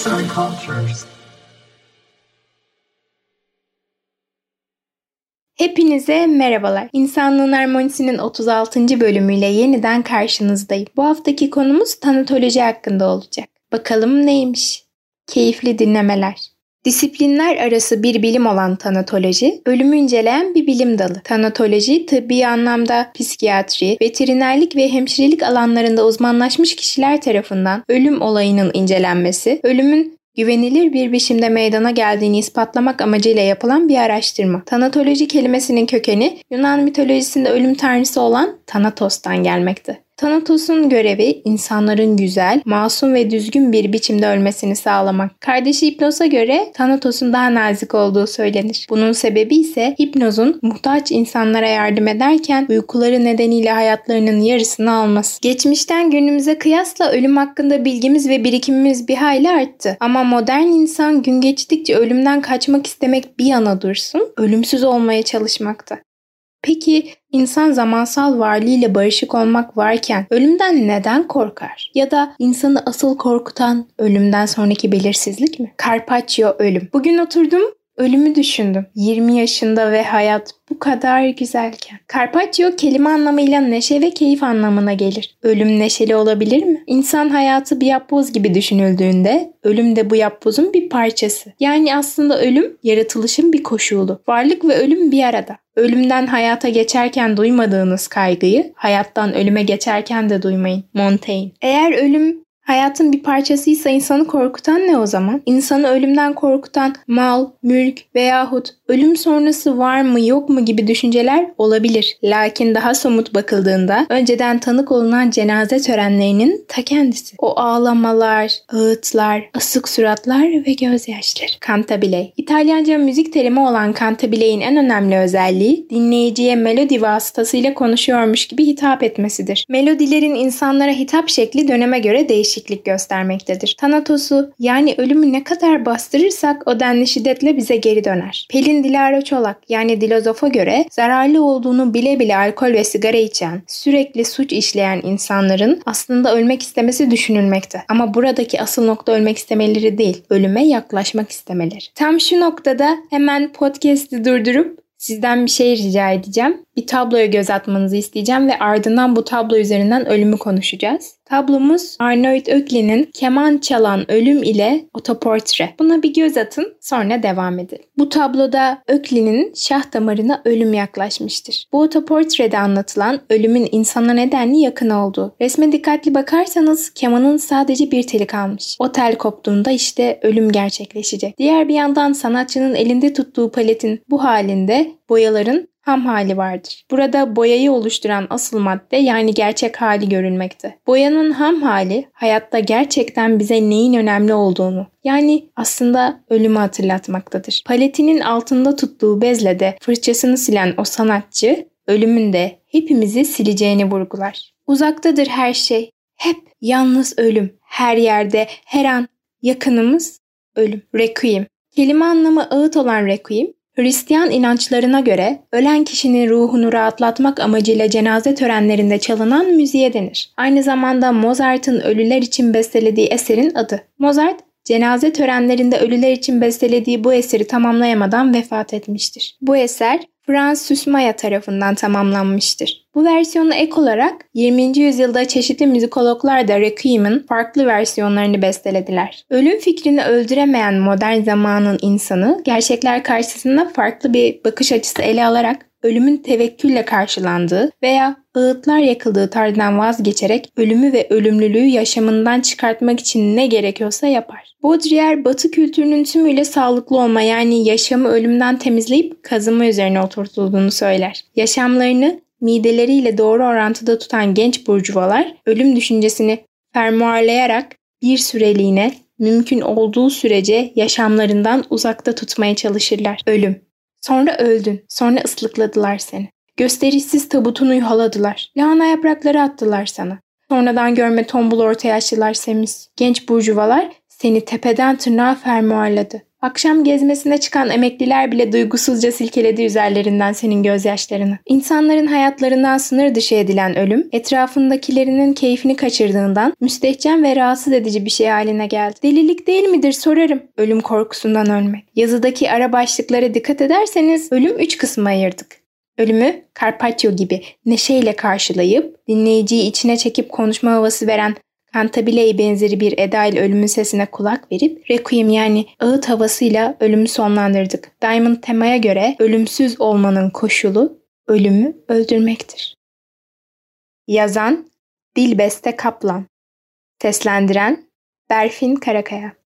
Arts and Cultures. Hepinize merhabalar. İnsanlığın Harmonisi'nin 36. bölümüyle yeniden karşınızdayım. Bu haftaki konumuz tanatoloji hakkında olacak. Bakalım neymiş? Keyifli dinlemeler. Disiplinler arası bir bilim olan tanatoloji, ölümü inceleyen bir bilim dalı. Tanatoloji, tıbbi anlamda psikiyatri, veterinerlik ve hemşirelik alanlarında uzmanlaşmış kişiler tarafından ölüm olayının incelenmesi, ölümün güvenilir bir biçimde meydana geldiğini ispatlamak amacıyla yapılan bir araştırma. Tanatoloji kelimesinin kökeni Yunan mitolojisinde ölüm tanrısı olan Thanatos'tan gelmekte. Thanatos'un görevi insanların güzel, masum ve düzgün bir biçimde ölmesini sağlamak. Kardeşi Hipnos'a göre Thanatos'un daha nazik olduğu söylenir. Bunun sebebi ise hipnozun muhtaç insanlara yardım ederken uykuları nedeniyle hayatlarının yarısını alması. Geçmişten günümüze kıyasla ölüm hakkında bilgimiz ve birikimimiz bir hayli arttı. Ama modern insan gün geçtikçe ölümden kaçmak istemek bir yana dursun, ölümsüz olmaya çalışmakta. Peki insan zamansal varlığıyla barışık olmak varken ölümden neden korkar? Ya da insanı asıl korkutan ölümden sonraki belirsizlik mi? Carpaccio ölüm. Bugün oturdum Ölümü düşündüm. 20 yaşında ve hayat bu kadar güzelken. Carpaccio kelime anlamıyla neşe ve keyif anlamına gelir. Ölüm neşeli olabilir mi? İnsan hayatı bir yapboz gibi düşünüldüğünde ölüm de bu yapbozun bir parçası. Yani aslında ölüm yaratılışın bir koşulu. Varlık ve ölüm bir arada. Ölümden hayata geçerken duymadığınız kaygıyı hayattan ölüme geçerken de duymayın. Montaigne. Eğer ölüm Hayatın bir parçasıysa insanı korkutan ne o zaman? İnsanı ölümden korkutan mal, mülk veyahut ölüm sonrası var mı yok mu gibi düşünceler olabilir. Lakin daha somut bakıldığında önceden tanık olunan cenaze törenlerinin ta kendisi. O ağlamalar, ağıtlar, asık suratlar ve gözyaşları. Cantabile. İtalyanca müzik terimi olan cantabile'in en önemli özelliği dinleyiciye melodi vasıtasıyla konuşuyormuş gibi hitap etmesidir. Melodilerin insanlara hitap şekli döneme göre değişir değişiklik göstermektedir. Tanatosu yani ölümü ne kadar bastırırsak o denli şiddetle bize geri döner. Pelin Dilara Çolak yani Dilozof'a göre zararlı olduğunu bile bile alkol ve sigara içen, sürekli suç işleyen insanların aslında ölmek istemesi düşünülmekte. Ama buradaki asıl nokta ölmek istemeleri değil, ölüme yaklaşmak istemeleri. Tam şu noktada hemen podcast'i durdurup Sizden bir şey rica edeceğim. Bir tabloya göz atmanızı isteyeceğim ve ardından bu tablo üzerinden ölümü konuşacağız. Tablomuz Arnold Ökli'nin Keman Çalan Ölüm ile Otoportre. Buna bir göz atın sonra devam edelim. Bu tabloda Ökli'nin şah damarına ölüm yaklaşmıştır. Bu otoportrede anlatılan ölümün insana nedenli yakın olduğu. Resme dikkatli bakarsanız kemanın sadece bir teli kalmış. O tel koptuğunda işte ölüm gerçekleşecek. Diğer bir yandan sanatçının elinde tuttuğu paletin bu halinde boyaların ham hali vardır. Burada boyayı oluşturan asıl madde yani gerçek hali görülmekte. Boyanın ham hali hayatta gerçekten bize neyin önemli olduğunu yani aslında ölümü hatırlatmaktadır. Paletinin altında tuttuğu bezle de fırçasını silen o sanatçı ölümün de hepimizi sileceğini vurgular. Uzaktadır her şey. Hep yalnız ölüm. Her yerde, her an yakınımız ölüm. Requiem. Kelime anlamı ağıt olan requiem, Hristiyan inançlarına göre ölen kişinin ruhunu rahatlatmak amacıyla cenaze törenlerinde çalınan müziğe denir. Aynı zamanda Mozart'ın ölüler için bestelediği eserin adı. Mozart, cenaze törenlerinde ölüler için bestelediği bu eseri tamamlayamadan vefat etmiştir. Bu eser Franz Süsmaya tarafından tamamlanmıştır. Bu versiyona ek olarak 20. yüzyılda çeşitli müzikologlar da Requiem'in farklı versiyonlarını bestelediler. Ölüm fikrini öldüremeyen modern zamanın insanı gerçekler karşısında farklı bir bakış açısı ele alarak ölümün tevekkülle karşılandığı veya ağıtlar yakıldığı tarzdan vazgeçerek ölümü ve ölümlülüğü yaşamından çıkartmak için ne gerekiyorsa yapar. Baudrillard batı kültürünün tümüyle sağlıklı olma yani yaşamı ölümden temizleyip kazıma üzerine oturtulduğunu söyler. Yaşamlarını mideleriyle doğru orantıda tutan genç burjuvalar ölüm düşüncesini fermuarlayarak bir süreliğine mümkün olduğu sürece yaşamlarından uzakta tutmaya çalışırlar. Ölüm. Sonra öldün. Sonra ıslıkladılar seni. Gösterişsiz tabutunu yuhaladılar. Lahana yaprakları attılar sana. Sonradan görme tombul orta yaşlılar semiz. Genç burjuvalar seni tepeden tırnağa fermuarladı. Akşam gezmesine çıkan emekliler bile duygusuzca silkeledi üzerlerinden senin gözyaşlarını. İnsanların hayatlarından sınır dışı edilen ölüm, etrafındakilerinin keyfini kaçırdığından müstehcen ve rahatsız edici bir şey haline geldi. Delilik değil midir sorarım. Ölüm korkusundan ölmek. Yazıdaki ara başlıklara dikkat ederseniz ölüm üç kısma ayırdık. Ölümü Carpaccio gibi neşeyle karşılayıp dinleyiciyi içine çekip konuşma havası veren Cantabile benzeri bir eda ile ölümün sesine kulak verip Requiem yani ağıt havasıyla ölümü sonlandırdık. Diamond temaya göre ölümsüz olmanın koşulu ölümü öldürmektir. Yazan Dilbeste Kaplan Seslendiren Berfin Karakaya